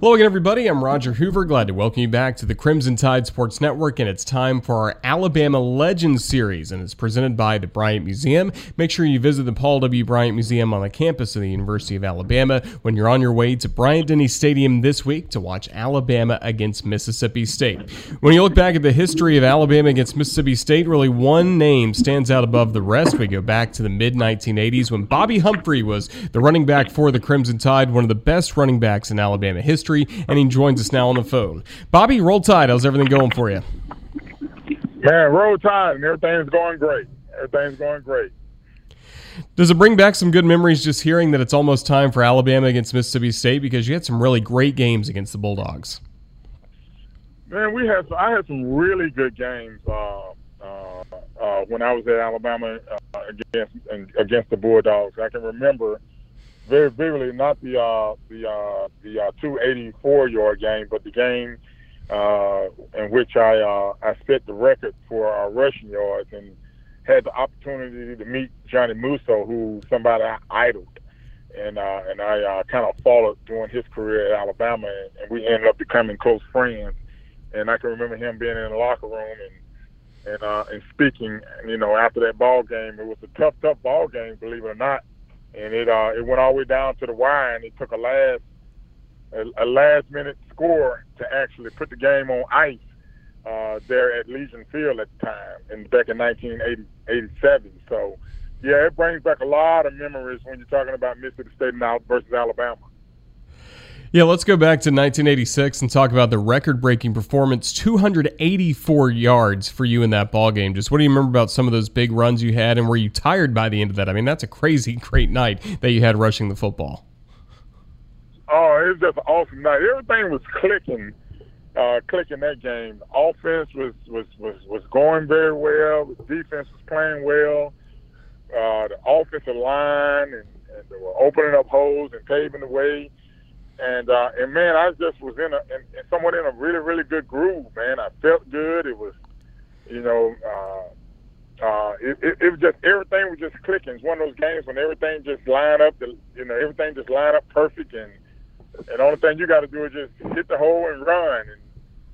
Hello again, everybody. I'm Roger Hoover. Glad to welcome you back to the Crimson Tide Sports Network, and it's time for our Alabama Legends series, and it's presented by the Bryant Museum. Make sure you visit the Paul W. Bryant Museum on the campus of the University of Alabama when you're on your way to Bryant Denny Stadium this week to watch Alabama against Mississippi State. When you look back at the history of Alabama against Mississippi State, really one name stands out above the rest. We go back to the mid 1980s when Bobby Humphrey was the running back for the Crimson Tide, one of the best running backs in Alabama history and he joins us now on the phone. Bobby, roll tide. How's everything going for you? Man, roll tide, and everything's going great. Everything's going great. Does it bring back some good memories just hearing that it's almost time for Alabama against Mississippi State because you had some really great games against the Bulldogs? Man, we had I had some really good games uh, uh, uh, when I was at Alabama uh, against against the Bulldogs. I can remember very vividly, not the uh, the uh, the uh, 284 yard game, but the game uh, in which I uh, I set the record for our rushing yards and had the opportunity to meet Johnny Musso, who somebody I idled, and uh, and I uh, kind of followed during his career at Alabama, and, and we ended up becoming close friends. And I can remember him being in the locker room and and uh, and speaking. You know, after that ball game, it was a tough, tough ball game, believe it or not and it uh, it went all the way down to the wire, and it took a last a, a last minute score to actually put the game on ice uh, there at Legion Field at the time, and back in 1987. So, yeah, it brings back a lot of memories when you're talking about Mississippi State and versus Alabama. Yeah, let's go back to 1986 and talk about the record-breaking performance, 284 yards for you in that ball game. Just what do you remember about some of those big runs you had, and were you tired by the end of that? I mean, that's a crazy, great night that you had rushing the football. Oh, it was just an awesome night. Everything was clicking, uh, clicking that game. Offense was was was was going very well. Defense was playing well. Uh, the offensive line and, and they were opening up holes and paving the way and uh, and man, I just was in a in, somewhat in a really really good groove, man. I felt good. It was, you know, uh, uh, it, it, it was just everything was just clicking. It's one of those games when everything just line up. You know, everything just line up perfect, and and the only thing you got to do is just hit the hole and run. And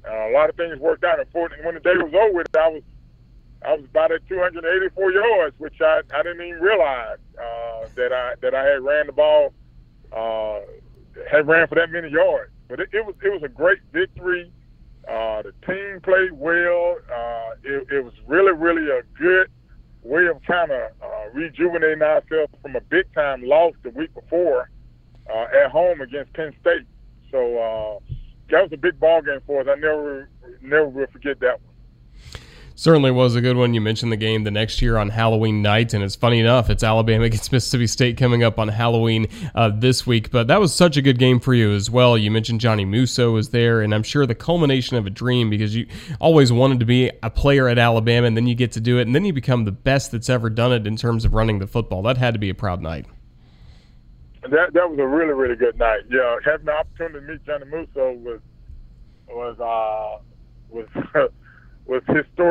uh, a lot of things worked out. And when the day was over, I was I was about at 284 yards, which I, I didn't even realize uh, that I that I had ran the ball. Uh, had ran for that many yards. But it, it was it was a great victory. Uh, the team played well. Uh, it, it was really really a good way of kind of uh, rejuvenating ourselves from a big time loss the week before uh, at home against Penn State. So uh, that was a big ball game for us. I never never will forget that one. Certainly was a good one. You mentioned the game the next year on Halloween night, and it's funny enough, it's Alabama against Mississippi State coming up on Halloween uh, this week. But that was such a good game for you as well. You mentioned Johnny Musso was there, and I'm sure the culmination of a dream because you always wanted to be a player at Alabama, and then you get to do it, and then you become the best that's ever done it in terms of running the football. That had to be a proud night. That that was a really really good night. Yeah, having the opportunity to meet Johnny Musso was was uh was. was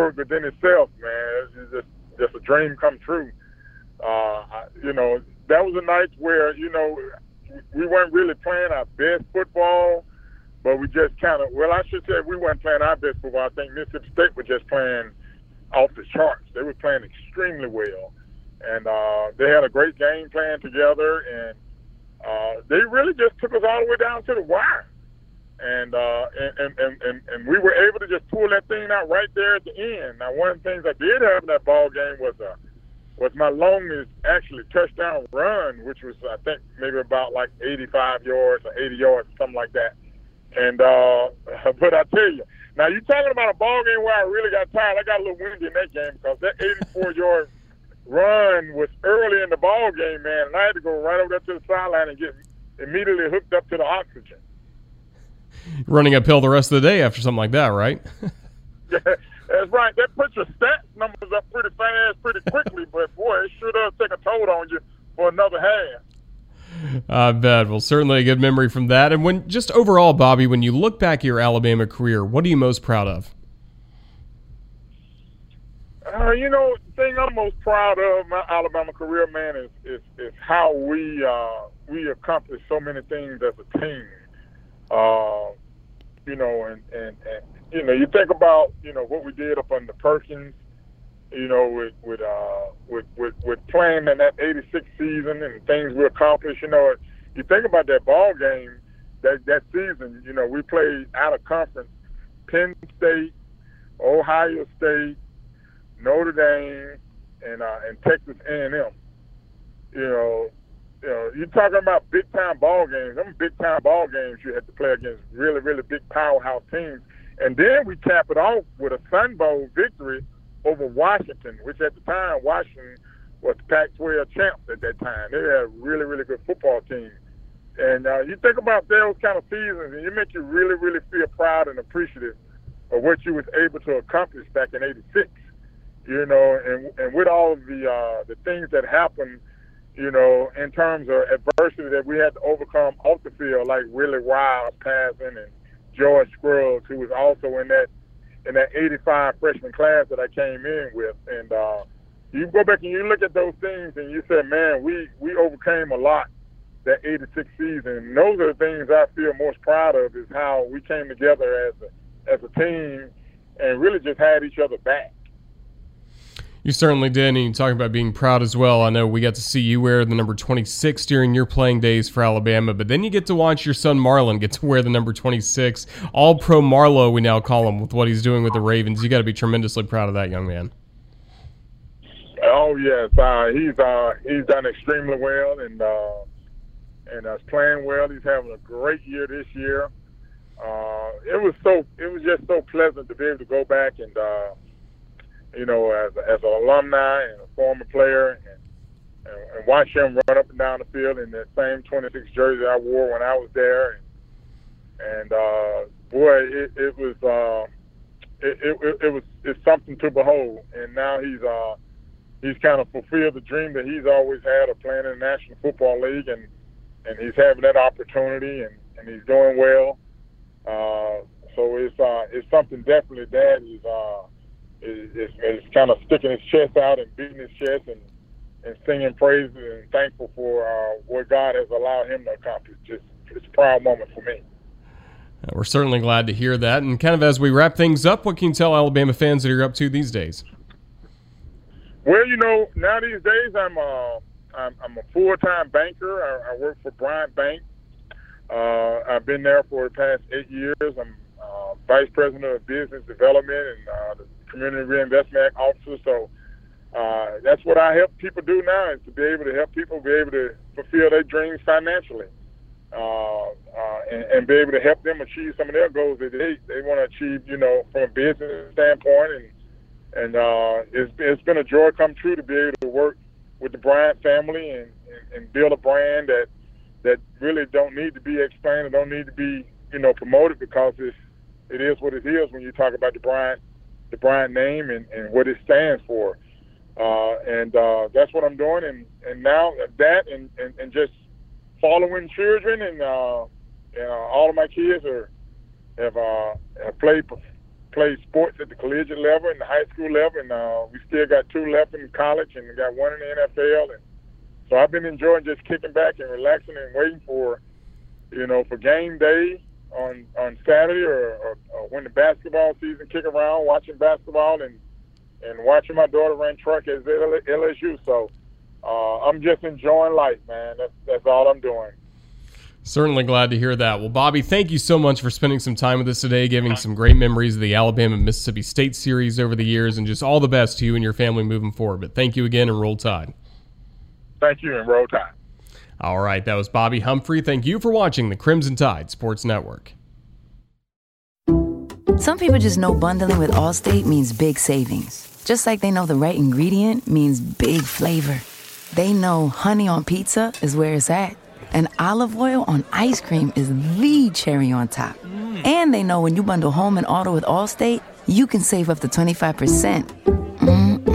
historic within itself, man. It's just just a dream come true. Uh, you know, that was a night where you know we weren't really playing our best football, but we just kind of well, I should say we weren't playing our best football. I think Mississippi State was just playing off the charts. They were playing extremely well, and uh, they had a great game plan together, and uh, they really just took us all the way down to the wire and, uh, and, and and and we were able to just pull that thing out right there at the end. Now, one of the things I did have in that ball game was a uh, was my longest actually touchdown run, which was I think maybe about like 85 yards or 80 yards, something like that. And uh, but I tell you, now you're talking about a ball game where I really got tired. I got a little windy in that game because that 84 yard run was early in the ball game, man, and I had to go right over there to the sideline and get immediately hooked up to the oxygen running uphill the rest of the day after something like that, right? yeah, that's right. That puts your stats numbers up pretty fast, pretty quickly. but boy, it sure does take a toll on you for another half. I bet. Well, certainly a good memory from that. And when just overall, Bobby, when you look back at your Alabama career, what are you most proud of? Uh, you know, the thing I'm most proud of my Alabama career, man, is is, is how we uh, we accomplished so many things as a team. Uh, you know, and, and, and you know, you think about you know what we did up under Perkins, you know, with with uh, with, with with playing in that '86 season and things we accomplished. You know, you think about that ball game that that season. You know, we played out of conference, Penn State, Ohio State, Notre Dame, and uh, and Texas A&M. You know, know, you're talking about big time ball games. Them big time ball games you had to play against really, really big powerhouse teams. And then we cap it off with a Sun Bowl victory over Washington, which at the time Washington was the Pac-12 champs at that time. They had a really, really good football team. And uh, you think about those kind of seasons, and it make you really, really feel proud and appreciative of what you was able to accomplish back in '86. You know, and and with all of the uh, the things that happened you know, in terms of adversity that we had to overcome off the field, like Willie Ryles passing and George Scruggs, who was also in that in that 85 freshman class that I came in with. And uh, you go back and you look at those things and you say, man, we, we overcame a lot that 86 season. And those are the things I feel most proud of is how we came together as a, as a team and really just had each other back. You certainly did, and you talk about being proud as well. I know we got to see you wear the number 26 during your playing days for Alabama, but then you get to watch your son Marlon get to wear the number 26. All pro Marlo, we now call him, with what he's doing with the Ravens. You got to be tremendously proud of that young man. Oh yes, uh, he's uh, he's done extremely well, and uh, and uh, playing well. He's having a great year this year. Uh, it was so it was just so pleasant to be able to go back and uh, you know, as, as an alumni and a former player, and, and, and watch him run up and down the field in that same 26 jersey I wore when I was there. And, and uh, boy, it, it was uh, it, it, it was it's something to behold. And now he's uh, he's kind of fulfilled the dream that he's always had of playing in the National Football League, and and he's having that opportunity, and, and he's doing well. Uh, so it's uh, it's something definitely that is uh, is, is, kind of sticking his chest out and beating his chest and, and singing praises and thankful for uh, what God has allowed him to accomplish. Just it's a proud moment for me. We're certainly glad to hear that. And kind of as we wrap things up, what can you tell Alabama fans that you're up to these days? Well, you know, now these days I'm a, uh, I'm, I'm a full-time banker. I, I work for Bryant Bank. Uh, I've been there for the past eight years. I'm uh, vice president of business development and uh, the Community Reinvestment officer. So uh, that's what I help people do now is to be able to help people be able to fulfill their dreams financially. Uh, uh, and, and, be able to help them achieve some of their goals that they, they want to achieve, you know, from a business standpoint and, and uh, it's it's been a joy come true to be able to work with the Bryant family and, and, and build a brand that that really don't need to be explained and don't need to be you know promoted because it's it is what it is when you talk about the Bryant the Bryant name and, and what it stands for. Uh, and uh, that's what I'm doing. And, and now that and, and, and just following children and, uh, and uh, all of my kids are have uh, have played played sports at the collegiate level and the high school level, and uh, we still got two left in college and we got one in the NFL. And so I've been enjoying just kicking back and relaxing and waiting for you know for game day on on Saturday or, or, or when the basketball season kick around, watching basketball and and watching my daughter run truck at LSU. So uh, I'm just enjoying life, man. That's that's all I'm doing. Certainly glad to hear that. Well, Bobby, thank you so much for spending some time with us today, giving some great memories of the Alabama Mississippi State series over the years, and just all the best to you and your family moving forward. But thank you again, and roll tide. Thank you, and roll tide. All right, that was Bobby Humphrey. Thank you for watching the Crimson Tide Sports Network. Some people just know bundling with Allstate means big savings, just like they know the right ingredient means big flavor. They know honey on pizza is where it's at and olive oil on ice cream is the cherry on top. Mm. And they know when you bundle home and auto with Allstate, you can save up to 25%. Mm-mm.